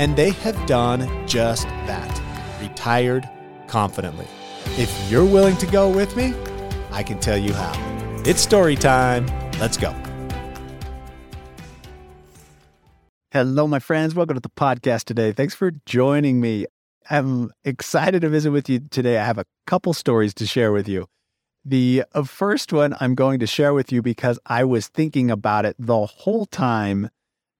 And they have done just that retired confidently. If you're willing to go with me, I can tell you how. It's story time. Let's go. Hello, my friends. Welcome to the podcast today. Thanks for joining me. I'm excited to visit with you today. I have a couple stories to share with you. The uh, first one I'm going to share with you because I was thinking about it the whole time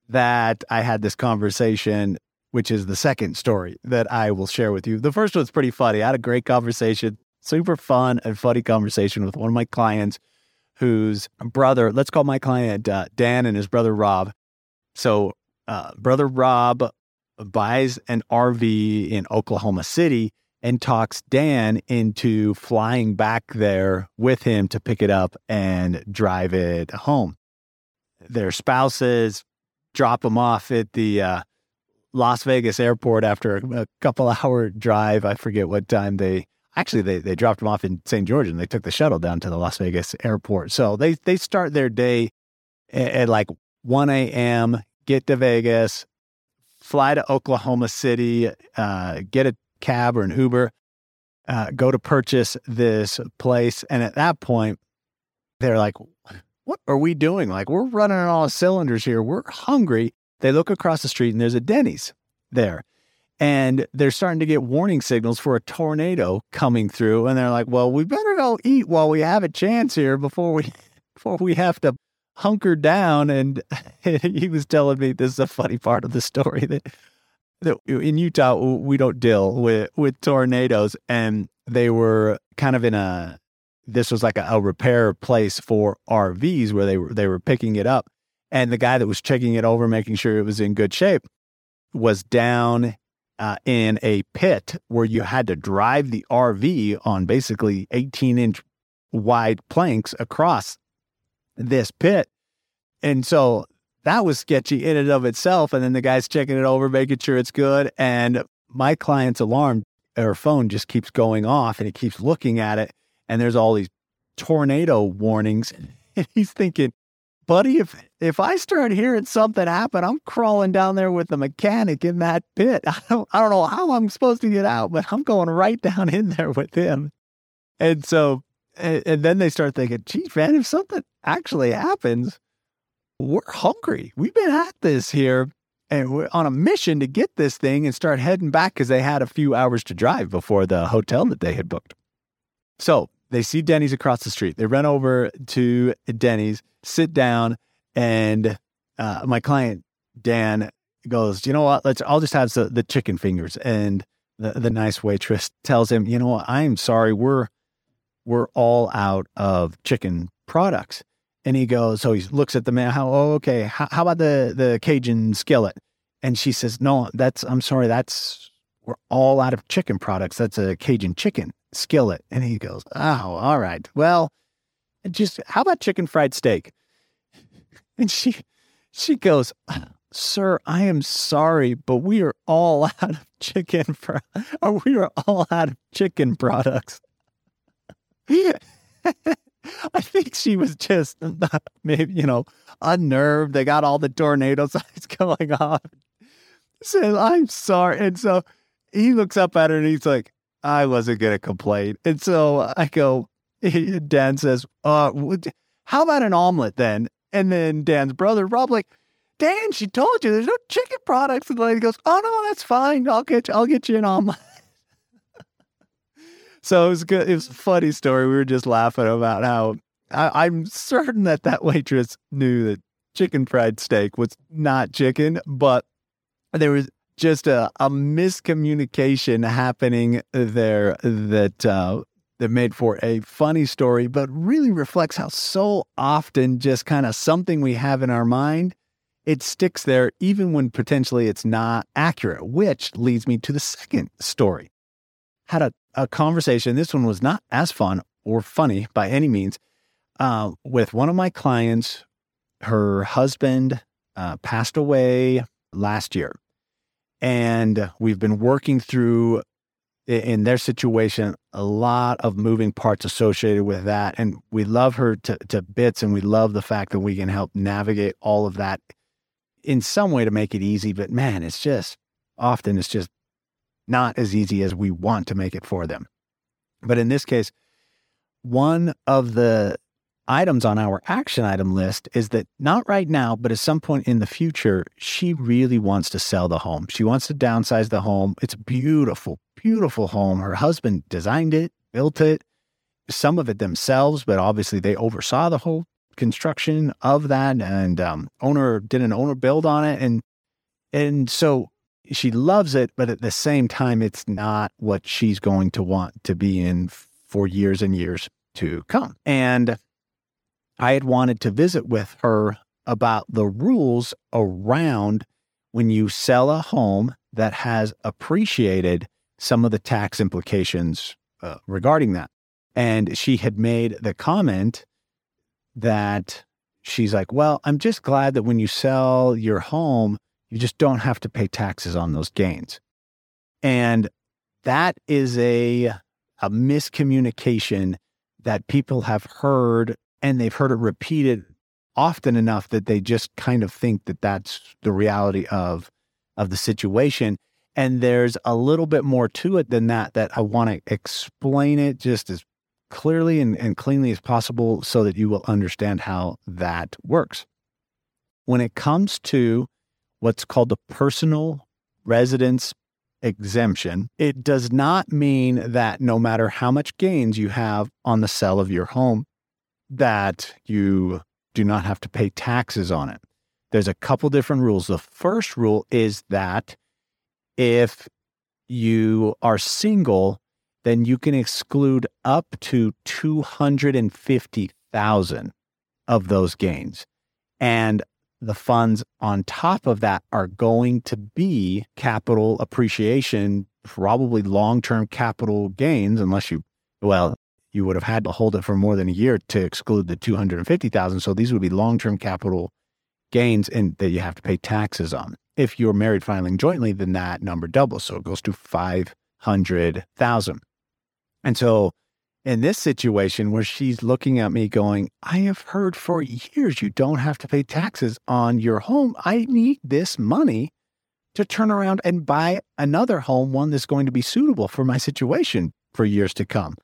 that I had this conversation, which is the second story that I will share with you. The first one's pretty funny. I had a great conversation, super fun and funny conversation with one of my clients whose brother, let's call my client uh, Dan and his brother Rob. So uh, brother Rob buys an RV in Oklahoma City and talks Dan into flying back there with him to pick it up and drive it home. Their spouses drop them off at the uh, Las Vegas airport after a, a couple hour drive. I forget what time they actually they, they dropped them off in St. George and they took the shuttle down to the Las Vegas airport. So they they start their day at, at like 1 a.m get to Vegas, fly to Oklahoma City, uh, get a cab or an Uber, uh, go to purchase this place. And at that point, they're like, what are we doing? Like, we're running on all cylinders here. We're hungry. They look across the street and there's a Denny's there. And they're starting to get warning signals for a tornado coming through. And they're like, well, we better go eat while we have a chance here before we before we have to hunker down and he was telling me this is a funny part of the story that, that in Utah we don't deal with with tornadoes and they were kind of in a this was like a, a repair place for RVs where they were they were picking it up and the guy that was checking it over making sure it was in good shape was down uh, in a pit where you had to drive the RV on basically 18 inch wide planks across this pit. And so that was sketchy in and of itself. And then the guy's checking it over, making sure it's good. And my client's alarm or phone just keeps going off and he keeps looking at it. And there's all these tornado warnings. And he's thinking, buddy, if if I start hearing something happen, I'm crawling down there with the mechanic in that pit. I don't I don't know how I'm supposed to get out, but I'm going right down in there with him. And so and, and then they start thinking, geez, man, if something actually happens, we're hungry. We've been at this here and we're on a mission to get this thing and start heading back because they had a few hours to drive before the hotel that they had booked. So they see Denny's across the street. They run over to Denny's, sit down, and uh, my client Dan goes, "You know what? Let's. I'll just have the, the chicken fingers." And the the nice waitress tells him, "You know what? I'm sorry. We're we're all out of chicken products. And he goes, so he looks at the man, how, oh, okay, how, how about the, the Cajun skillet? And she says, no, that's, I'm sorry, that's, we're all out of chicken products. That's a Cajun chicken skillet. And he goes, oh, all right. Well, just, how about chicken fried steak? And she, she goes, sir, I am sorry, but we are all out of chicken for, or we are all out of chicken products. I think she was just maybe, you know, unnerved. They got all the tornado signs going off. Said, I'm sorry. And so he looks up at her and he's like, I wasn't going to complain. And so I go, Dan says, uh, how about an omelet then? And then Dan's brother, Rob, like, Dan, she told you there's no chicken products. And the lady goes, Oh no, that's fine. I'll get you, I'll get you an omelet. So it was good. It was a funny story. We were just laughing about how I, I'm certain that that waitress knew that chicken fried steak was not chicken, but there was just a, a miscommunication happening there that uh, that made for a funny story, but really reflects how so often just kind of something we have in our mind it sticks there even when potentially it's not accurate, which leads me to the second story. Had a, a conversation. This one was not as fun or funny by any means uh, with one of my clients. Her husband uh, passed away last year. And we've been working through in their situation a lot of moving parts associated with that. And we love her to, to bits and we love the fact that we can help navigate all of that in some way to make it easy. But man, it's just often it's just not as easy as we want to make it for them. But in this case, one of the items on our action item list is that not right now, but at some point in the future, she really wants to sell the home. She wants to downsize the home. It's a beautiful, beautiful home. Her husband designed it, built it, some of it themselves, but obviously they oversaw the whole construction of that and um, owner did an owner build on it and and so she loves it but at the same time it's not what she's going to want to be in for years and years to come and I had wanted to visit with her about the rules around when you sell a home that has appreciated some of the tax implications uh, regarding that. And she had made the comment that she's like, Well, I'm just glad that when you sell your home, you just don't have to pay taxes on those gains. And that is a, a miscommunication that people have heard and they've heard it repeated often enough that they just kind of think that that's the reality of of the situation and there's a little bit more to it than that that i want to explain it just as clearly and, and cleanly as possible so that you will understand how that works. When it comes to what's called the personal residence exemption, it does not mean that no matter how much gains you have on the sale of your home, that you do not have to pay taxes on it. There's a couple different rules. The first rule is that if you are single, then you can exclude up to 250,000 of those gains. And the funds on top of that are going to be capital appreciation, probably long term capital gains, unless you, well, you would have had to hold it for more than a year to exclude the 250,000. So these would be long-term capital gains and that you have to pay taxes on. If you're married filing jointly, then that number doubles. So it goes to 500,000. And so in this situation where she's looking at me going, I have heard for years you don't have to pay taxes on your home. I need this money to turn around and buy another home, one that's going to be suitable for my situation for years to come.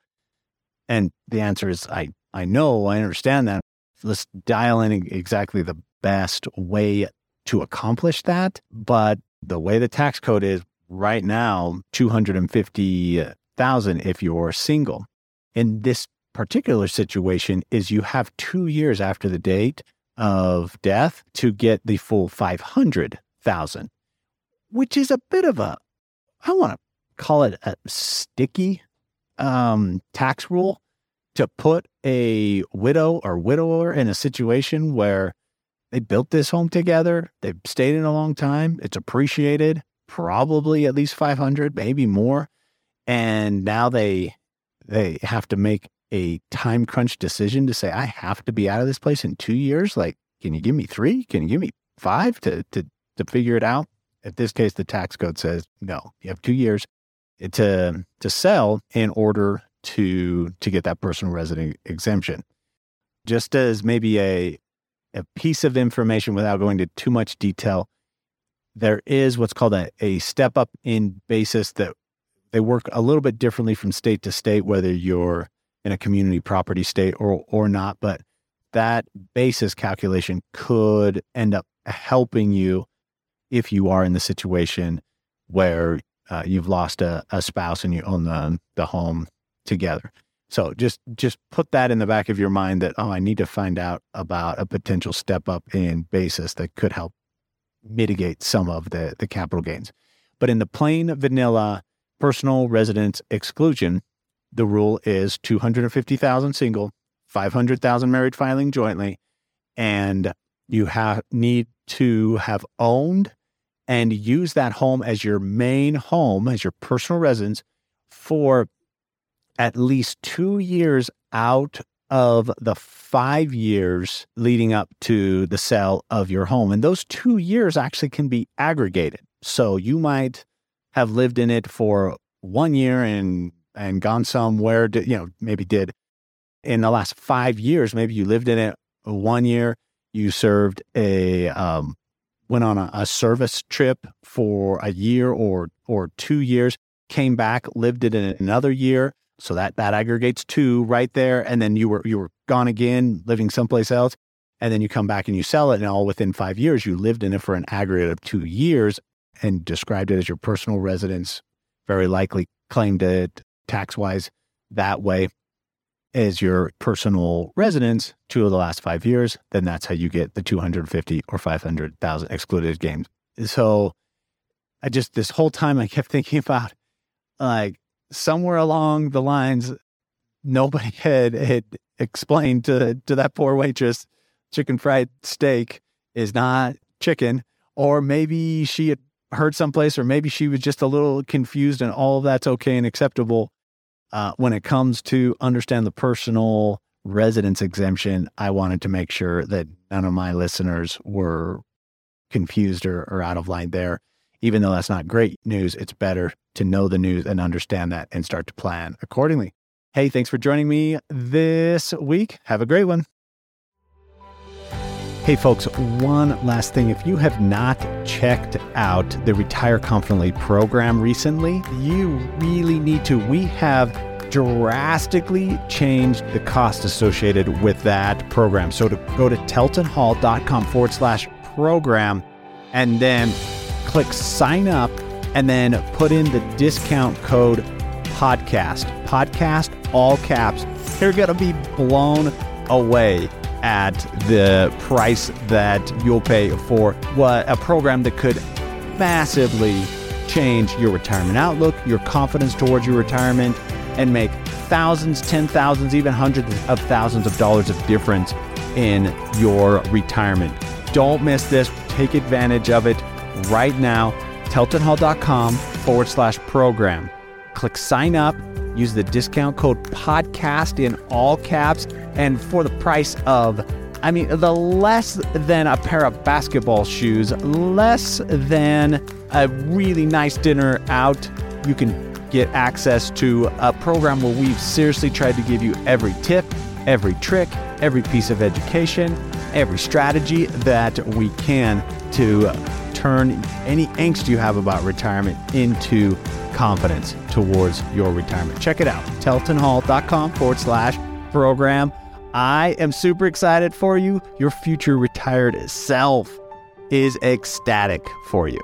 And the answer is I, I know, I understand that. Let's dial in exactly the best way to accomplish that. But the way the tax code is right now, 250,000 if you're single. In this particular situation is you have two years after the date of death to get the full 500,000, which is a bit of a, I want to call it a sticky um, tax rule to put a widow or widower in a situation where they built this home together, they've stayed in a long time, it's appreciated, probably at least 500, maybe more, and now they they have to make a time crunch decision to say I have to be out of this place in 2 years, like can you give me 3? Can you give me 5 to to to figure it out? In this case the tax code says no. You have 2 years to to sell in order to to get that personal resident exemption. Just as maybe a a piece of information without going into too much detail, there is what's called a, a step up in basis that they work a little bit differently from state to state, whether you're in a community property state or or not. But that basis calculation could end up helping you if you are in the situation where uh, you've lost a, a spouse and you own the, the home together. So just just put that in the back of your mind that oh I need to find out about a potential step up in basis that could help mitigate some of the the capital gains. But in the plain vanilla personal residence exclusion, the rule is 250,000 single, 500,000 married filing jointly and you have need to have owned and use that home as your main home, as your personal residence for at least two years out of the five years leading up to the sale of your home. And those two years actually can be aggregated. So you might have lived in it for one year and and gone somewhere to, you know, maybe did in the last five years, maybe you lived in it one year, you served a um, went on a, a service trip for a year or or two years, came back, lived it in another year. So that that aggregates two right there, and then you were you were gone again, living someplace else, and then you come back and you sell it, and all within five years you lived in it for an aggregate of two years, and described it as your personal residence. Very likely claimed it tax wise that way as your personal residence two of the last five years, then that's how you get the 250 or 500,000 excluded gains. So I just, this whole time I kept thinking about like somewhere along the lines, nobody had, had explained to, to that poor waitress, chicken fried steak is not chicken. Or maybe she had heard someplace, or maybe she was just a little confused and all of that's okay and acceptable. Uh, when it comes to understand the personal residence exemption, I wanted to make sure that none of my listeners were confused or, or out of line there. Even though that's not great news, it's better to know the news and understand that and start to plan accordingly. Hey, thanks for joining me this week. Have a great one. Hey, folks, one last thing. If you have not checked out the Retire Confidently program recently, you really need to. We have drastically changed the cost associated with that program. So to go to teltonhall.com forward slash program and then click sign up and then put in the discount code podcast. Podcast, all caps. You're going to be blown away at the price that you'll pay for what a program that could massively change your retirement outlook, your confidence towards your retirement, and make thousands, ten thousands, even hundreds of thousands of dollars of difference in your retirement. Don't miss this. Take advantage of it right now. TeltonHall.com forward slash program. Click sign up Use the discount code podcast in all caps. And for the price of, I mean, the less than a pair of basketball shoes, less than a really nice dinner out, you can get access to a program where we've seriously tried to give you every tip, every trick, every piece of education, every strategy that we can to turn any angst you have about retirement into confidence towards your retirement. Check it out, teltonhall.com forward slash program. I am super excited for you. Your future retired self is ecstatic for you.